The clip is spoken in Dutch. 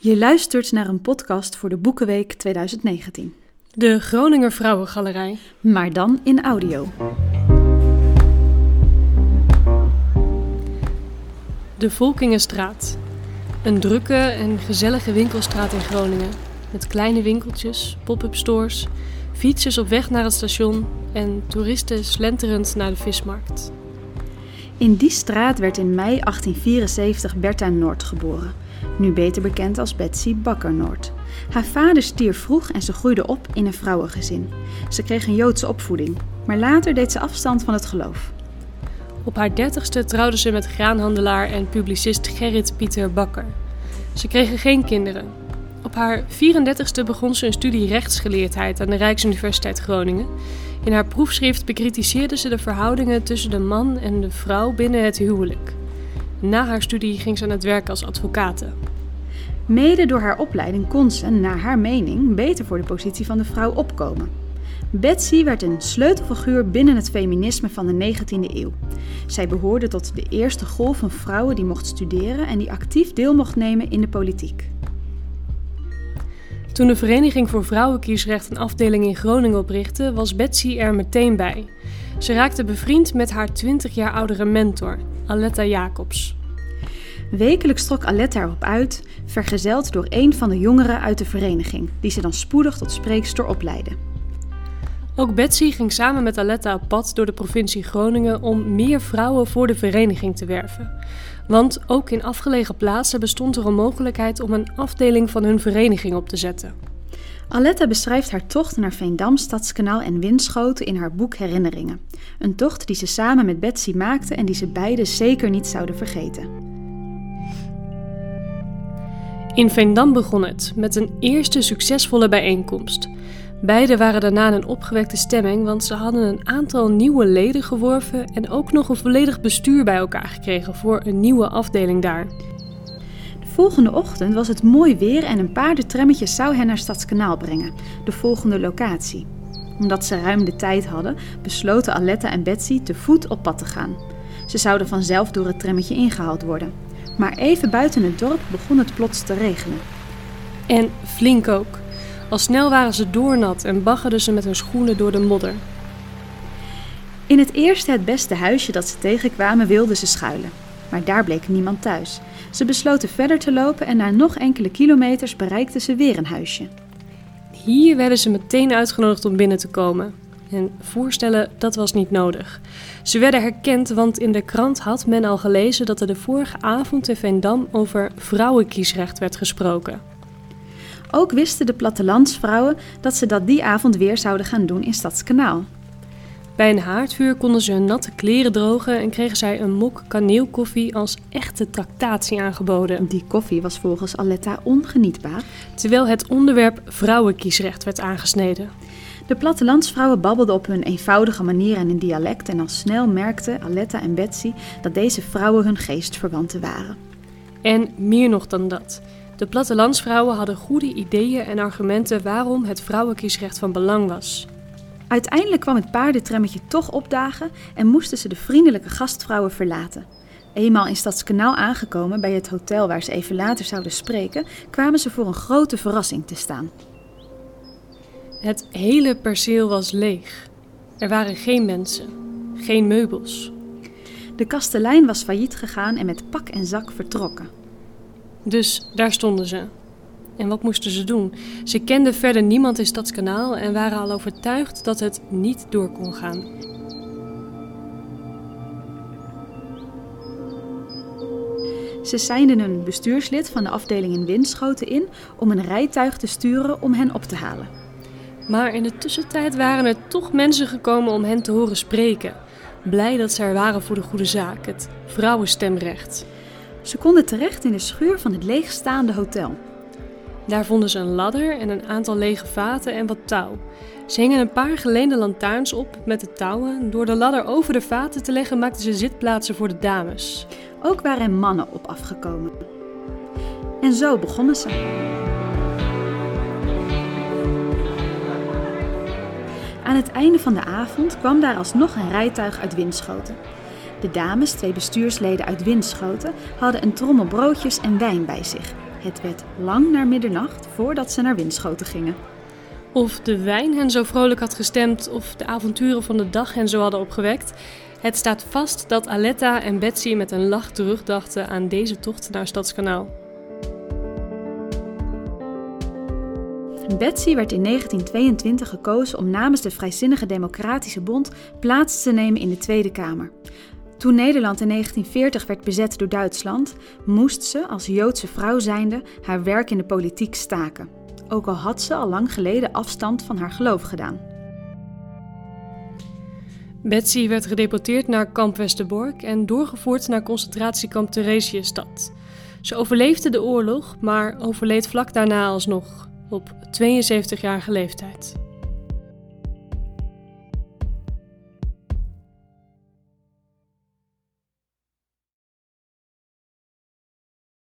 Je luistert naar een podcast voor de Boekenweek 2019. De Groninger Vrouwengalerij. Maar dan in audio. De Volkingenstraat. Een drukke en gezellige winkelstraat in Groningen. Met kleine winkeltjes, pop-up stores, fietsers op weg naar het station en toeristen slenterend naar de vismarkt. In die straat werd in mei 1874 Bertha Noord geboren, nu beter bekend als Betsy Bakker Noord. Haar vader stierf vroeg en ze groeide op in een vrouwengezin. Ze kreeg een Joodse opvoeding, maar later deed ze afstand van het geloof. Op haar dertigste trouwde ze met graanhandelaar en publicist Gerrit Pieter Bakker. Ze kregen geen kinderen. Op haar 34ste begon ze een studie rechtsgeleerdheid aan de Rijksuniversiteit Groningen. In haar proefschrift bekritiseerde ze de verhoudingen tussen de man en de vrouw binnen het huwelijk. Na haar studie ging ze aan het werk als advocate. Mede door haar opleiding kon ze, naar haar mening, beter voor de positie van de vrouw opkomen. Betsy werd een sleutelfiguur binnen het feminisme van de 19e eeuw. Zij behoorde tot de eerste golf van vrouwen die mocht studeren en die actief deel mocht nemen in de politiek. Toen de Vereniging voor Vrouwenkiesrecht een afdeling in Groningen oprichtte, was Betsy er meteen bij. Ze raakte bevriend met haar 20 jaar oudere mentor, Aletta Jacobs. Wekelijks trok Aletta erop uit, vergezeld door een van de jongeren uit de vereniging, die ze dan spoedig tot spreekster opleidde. Ook Betsy ging samen met Aletta op pad door de provincie Groningen om meer vrouwen voor de vereniging te werven. Want ook in afgelegen plaatsen bestond er een mogelijkheid om een afdeling van hun vereniging op te zetten. Aletta beschrijft haar tocht naar Veendam, Stadskanaal en Winschoten in haar boek Herinneringen. Een tocht die ze samen met Betsy maakte en die ze beiden zeker niet zouden vergeten. In Veendam begon het met een eerste succesvolle bijeenkomst. Beiden waren daarna in een opgewekte stemming, want ze hadden een aantal nieuwe leden geworven en ook nog een volledig bestuur bij elkaar gekregen voor een nieuwe afdeling daar. De volgende ochtend was het mooi weer en een paardentrammetje zou hen naar Stadskanaal brengen, de volgende locatie. Omdat ze ruim de tijd hadden, besloten Aletta en Betsy te voet op pad te gaan. Ze zouden vanzelf door het trammetje ingehaald worden. Maar even buiten het dorp begon het plots te regenen. En flink ook. Al snel waren ze doornat en baggerden ze met hun schoenen door de modder. In het eerste het beste huisje dat ze tegenkwamen wilden ze schuilen. Maar daar bleek niemand thuis. Ze besloten verder te lopen en na nog enkele kilometers bereikten ze weer een huisje. Hier werden ze meteen uitgenodigd om binnen te komen. En voorstellen, dat was niet nodig. Ze werden herkend, want in de krant had men al gelezen dat er de vorige avond in Veendam over vrouwenkiesrecht werd gesproken. Ook wisten de plattelandsvrouwen dat ze dat die avond weer zouden gaan doen in Stadskanaal. Bij een haardvuur konden ze hun natte kleren drogen en kregen zij een mok kaneelkoffie als echte tractatie aangeboden. Die koffie was volgens Aletta ongenietbaar. Terwijl het onderwerp vrouwenkiesrecht werd aangesneden. De plattelandsvrouwen babbelden op hun eenvoudige manier en in dialect en al snel merkten Aletta en Betsy dat deze vrouwen hun geestverwanten waren. En meer nog dan dat. De plattelandsvrouwen hadden goede ideeën en argumenten waarom het vrouwenkiesrecht van belang was. Uiteindelijk kwam het paardentrammetje toch opdagen en moesten ze de vriendelijke gastvrouwen verlaten. Eenmaal in Stadskanaal aangekomen bij het hotel waar ze even later zouden spreken, kwamen ze voor een grote verrassing te staan. Het hele perceel was leeg. Er waren geen mensen, geen meubels. De kastelein was failliet gegaan en met pak en zak vertrokken. Dus daar stonden ze. En wat moesten ze doen? Ze kenden verder niemand in Stadskanaal en waren al overtuigd dat het niet door kon gaan. Ze seinden een bestuurslid van de afdeling in Winschoten in om een rijtuig te sturen om hen op te halen. Maar in de tussentijd waren er toch mensen gekomen om hen te horen spreken. Blij dat ze er waren voor de goede zaak, het vrouwenstemrecht. Ze konden terecht in de schuur van het leegstaande hotel. Daar vonden ze een ladder en een aantal lege vaten en wat touw. Ze hingen een paar geleende lantaarns op met de touwen. Door de ladder over de vaten te leggen maakten ze zitplaatsen voor de dames. Ook waren er mannen op afgekomen. En zo begonnen ze. Aan het einde van de avond kwam daar alsnog een rijtuig uit Winschoten. De dames, twee bestuursleden uit Winschoten, hadden een trommel broodjes en wijn bij zich. Het werd lang naar middernacht voordat ze naar Winschoten gingen. Of de wijn hen zo vrolijk had gestemd of de avonturen van de dag hen zo hadden opgewekt. Het staat vast dat Aletta en Betsy met een lach terugdachten aan deze tocht naar Stadskanaal. Betsy werd in 1922 gekozen om namens de Vrijzinnige Democratische Bond plaats te nemen in de Tweede Kamer. Toen Nederland in 1940 werd bezet door Duitsland, moest ze als Joodse vrouw zijnde haar werk in de politiek staken. Ook al had ze al lang geleden afstand van haar geloof gedaan. Betsy werd gedeporteerd naar kamp Westerbork en doorgevoerd naar concentratiekamp Theresienstadt. Ze overleefde de oorlog, maar overleed vlak daarna alsnog, op 72-jarige leeftijd.